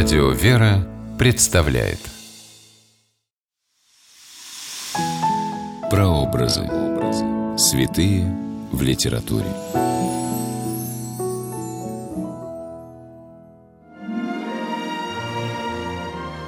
Радио «Вера» представляет Прообразы. Святые в литературе.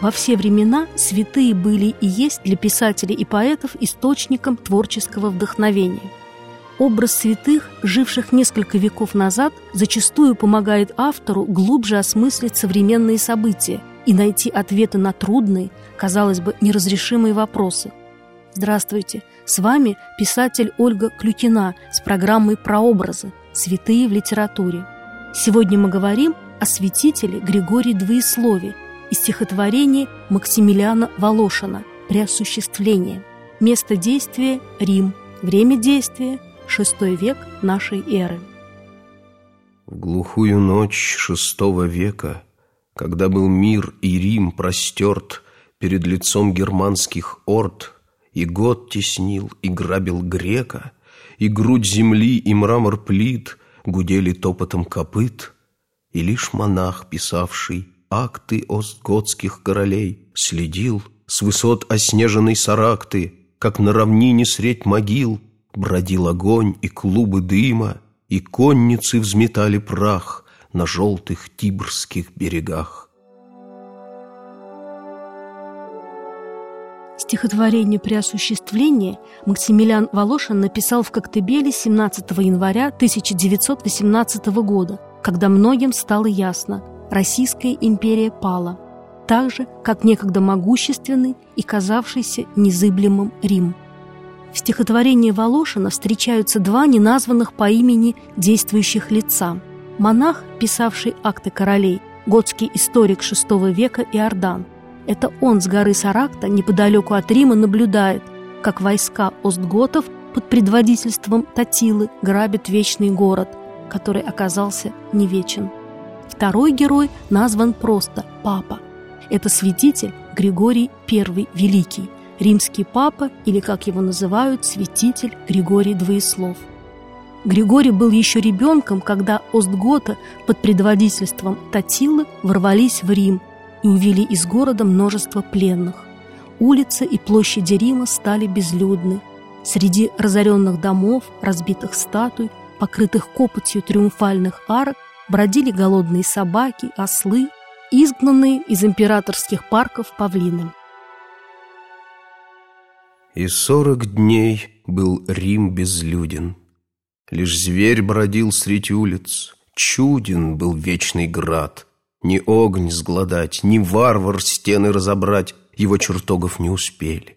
Во все времена святые были и есть для писателей и поэтов источником творческого вдохновения. Образ святых, живших несколько веков назад, зачастую помогает автору глубже осмыслить современные события и найти ответы на трудные, казалось бы, неразрешимые вопросы. Здравствуйте! С вами писатель Ольга Клюкина с программой «Прообразы. Святые в литературе». Сегодня мы говорим о святителе Григории Двоеслове – из стихотворения Максимилиана Волошина «Преосуществление». Место действия – Рим. Время действия – шестой век нашей эры. В глухую ночь шестого века, когда был мир и Рим простерт перед лицом германских орд, и год теснил, и грабил грека, и грудь земли, и мрамор плит гудели топотом копыт, и лишь монах, писавший акты остготских королей, Следил с высот оснеженной Саракты, Как на равнине средь могил Бродил огонь и клубы дыма, И конницы взметали прах На желтых тибрских берегах. Стихотворение при осуществлении Максимилиан Волошин написал в Коктебеле 17 января 1918 года, когда многим стало ясно – Российская империя пала, так же, как некогда могущественный и казавшийся незыблемым Рим. В стихотворении Волошина встречаются два неназванных по имени действующих лица. Монах, писавший акты королей, готский историк VI века Иордан. Это он с горы Саракта неподалеку от Рима наблюдает, как войска остготов под предводительством Татилы грабят вечный город, который оказался не вечен. Второй герой назван просто «Папа». Это святитель Григорий I Великий, римский папа или, как его называют, святитель Григорий Двоеслов. Григорий был еще ребенком, когда Остгота под предводительством Татилы ворвались в Рим и увели из города множество пленных. Улицы и площади Рима стали безлюдны. Среди разоренных домов, разбитых статуй, покрытых копотью триумфальных арок, бродили голодные собаки, ослы, изгнанные из императорских парков павлины. И сорок дней был Рим безлюден. Лишь зверь бродил средь улиц, чуден был вечный град. Ни огонь сгладать, ни варвар стены разобрать его чертогов не успели.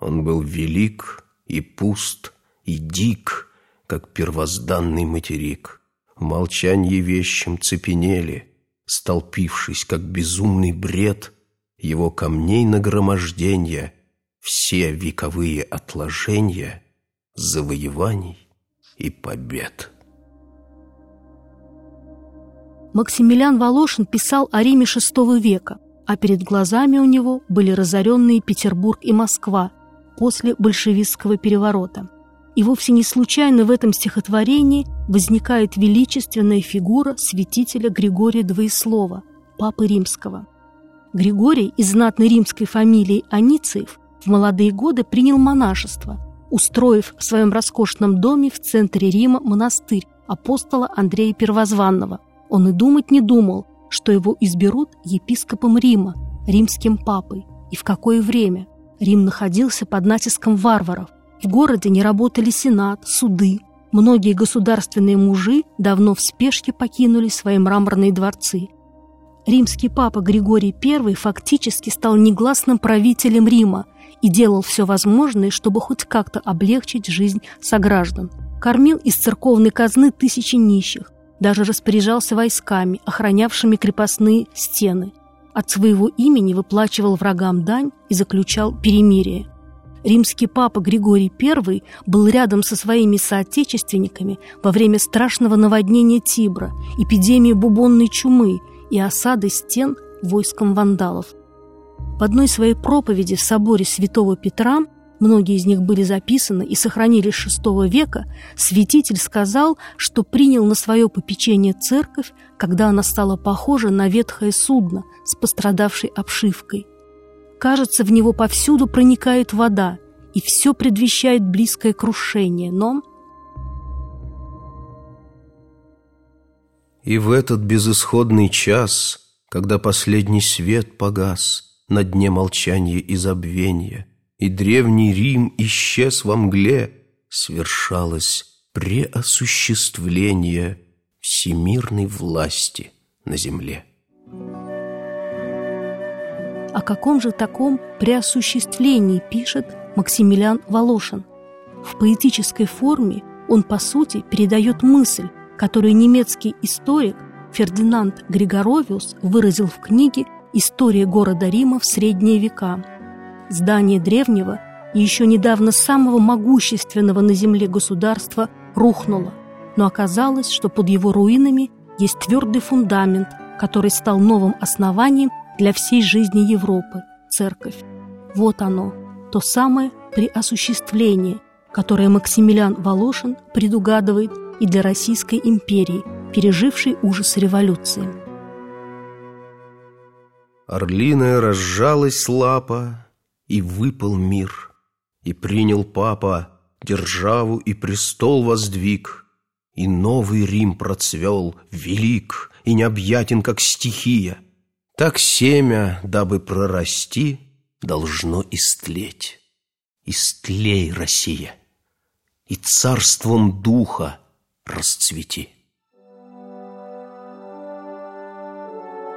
Он был велик и пуст, и дик, как первозданный материк в молчании вещем цепенели, Столпившись, как безумный бред, Его камней нагроможденья, Все вековые отложения Завоеваний и побед. Максимилиан Волошин писал о Риме VI века, а перед глазами у него были разоренные Петербург и Москва после большевистского переворота – и вовсе не случайно в этом стихотворении возникает величественная фигура святителя Григория Двоеслова, папы римского. Григорий из знатной римской фамилии Анициев в молодые годы принял монашество, устроив в своем роскошном доме в центре Рима монастырь апостола Андрея Первозванного. Он и думать не думал, что его изберут епископом Рима, римским папой. И в какое время? Рим находился под натиском варваров. В городе не работали сенат, суды. Многие государственные мужи давно в спешке покинули свои мраморные дворцы. Римский папа Григорий I фактически стал негласным правителем Рима и делал все возможное, чтобы хоть как-то облегчить жизнь сограждан. Кормил из церковной казны тысячи нищих, даже распоряжался войсками, охранявшими крепостные стены. От своего имени выплачивал врагам дань и заключал перемирие – Римский папа Григорий I был рядом со своими соотечественниками во время страшного наводнения Тибра, эпидемии бубонной чумы и осады стен войском вандалов. В одной своей проповеди в соборе святого Петра многие из них были записаны и сохранились VI века, святитель сказал, что принял на свое попечение церковь, когда она стала похожа на ветхое судно с пострадавшей обшивкой. Кажется, в него повсюду проникает вода, и все предвещает близкое крушение, но... И в этот безысходный час, когда последний свет погас на дне молчания и забвения, и древний Рим исчез во мгле, свершалось преосуществление всемирной власти на земле. О каком же таком преосуществлении пишет Максимилиан Волошин? В поэтической форме он, по сути, передает мысль, которую немецкий историк Фердинанд Григоровиус выразил в книге «История города Рима в средние века». Здание древнего и еще недавно самого могущественного на земле государства рухнуло, но оказалось, что под его руинами есть твердый фундамент, который стал новым основанием для всей жизни Европы – церковь. Вот оно, то самое преосуществление, которое Максимилиан Волошин предугадывает и для Российской империи, пережившей ужас революции. Орлиная разжалась лапа, и выпал мир, и принял папа державу и престол воздвиг, и новый Рим процвел, велик и необъятен, как стихия. Так семя, дабы прорасти, должно истлеть. Истлей, Россия, и царством духа расцвети.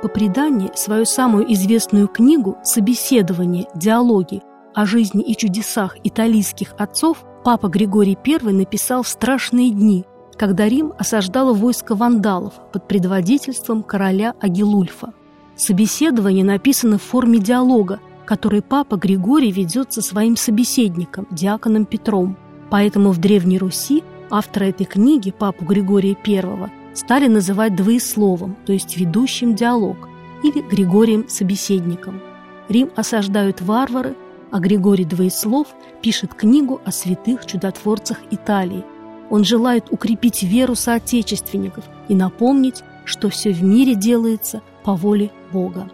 По преданию, свою самую известную книгу «Собеседование. Диалоги о жизни и чудесах италийских отцов» папа Григорий I написал в страшные дни, когда Рим осаждало войско вандалов под предводительством короля Агилульфа. Собеседование написано в форме диалога, который папа Григорий ведет со своим собеседником, диаконом Петром. Поэтому в Древней Руси автора этой книги, папу Григория I, стали называть двоесловом, то есть ведущим диалог, или Григорием-собеседником. Рим осаждают варвары, а Григорий Двоеслов пишет книгу о святых чудотворцах Италии. Он желает укрепить веру соотечественников и напомнить, что все в мире делается по воле Бога.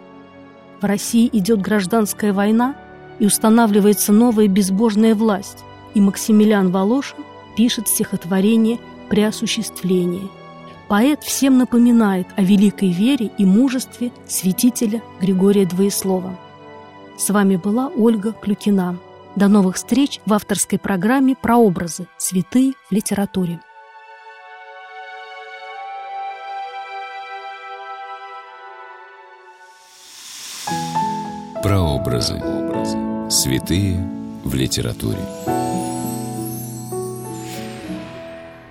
В России идет гражданская война и устанавливается новая безбожная власть, и Максимилиан Волошин пишет стихотворение «Преосуществление», Поэт всем напоминает о великой вере и мужестве святителя Григория Двоеслова. С вами была Ольга Клюкина. До новых встреч в авторской программе «Прообразы. Святые в литературе». Прообразы. Святые в литературе.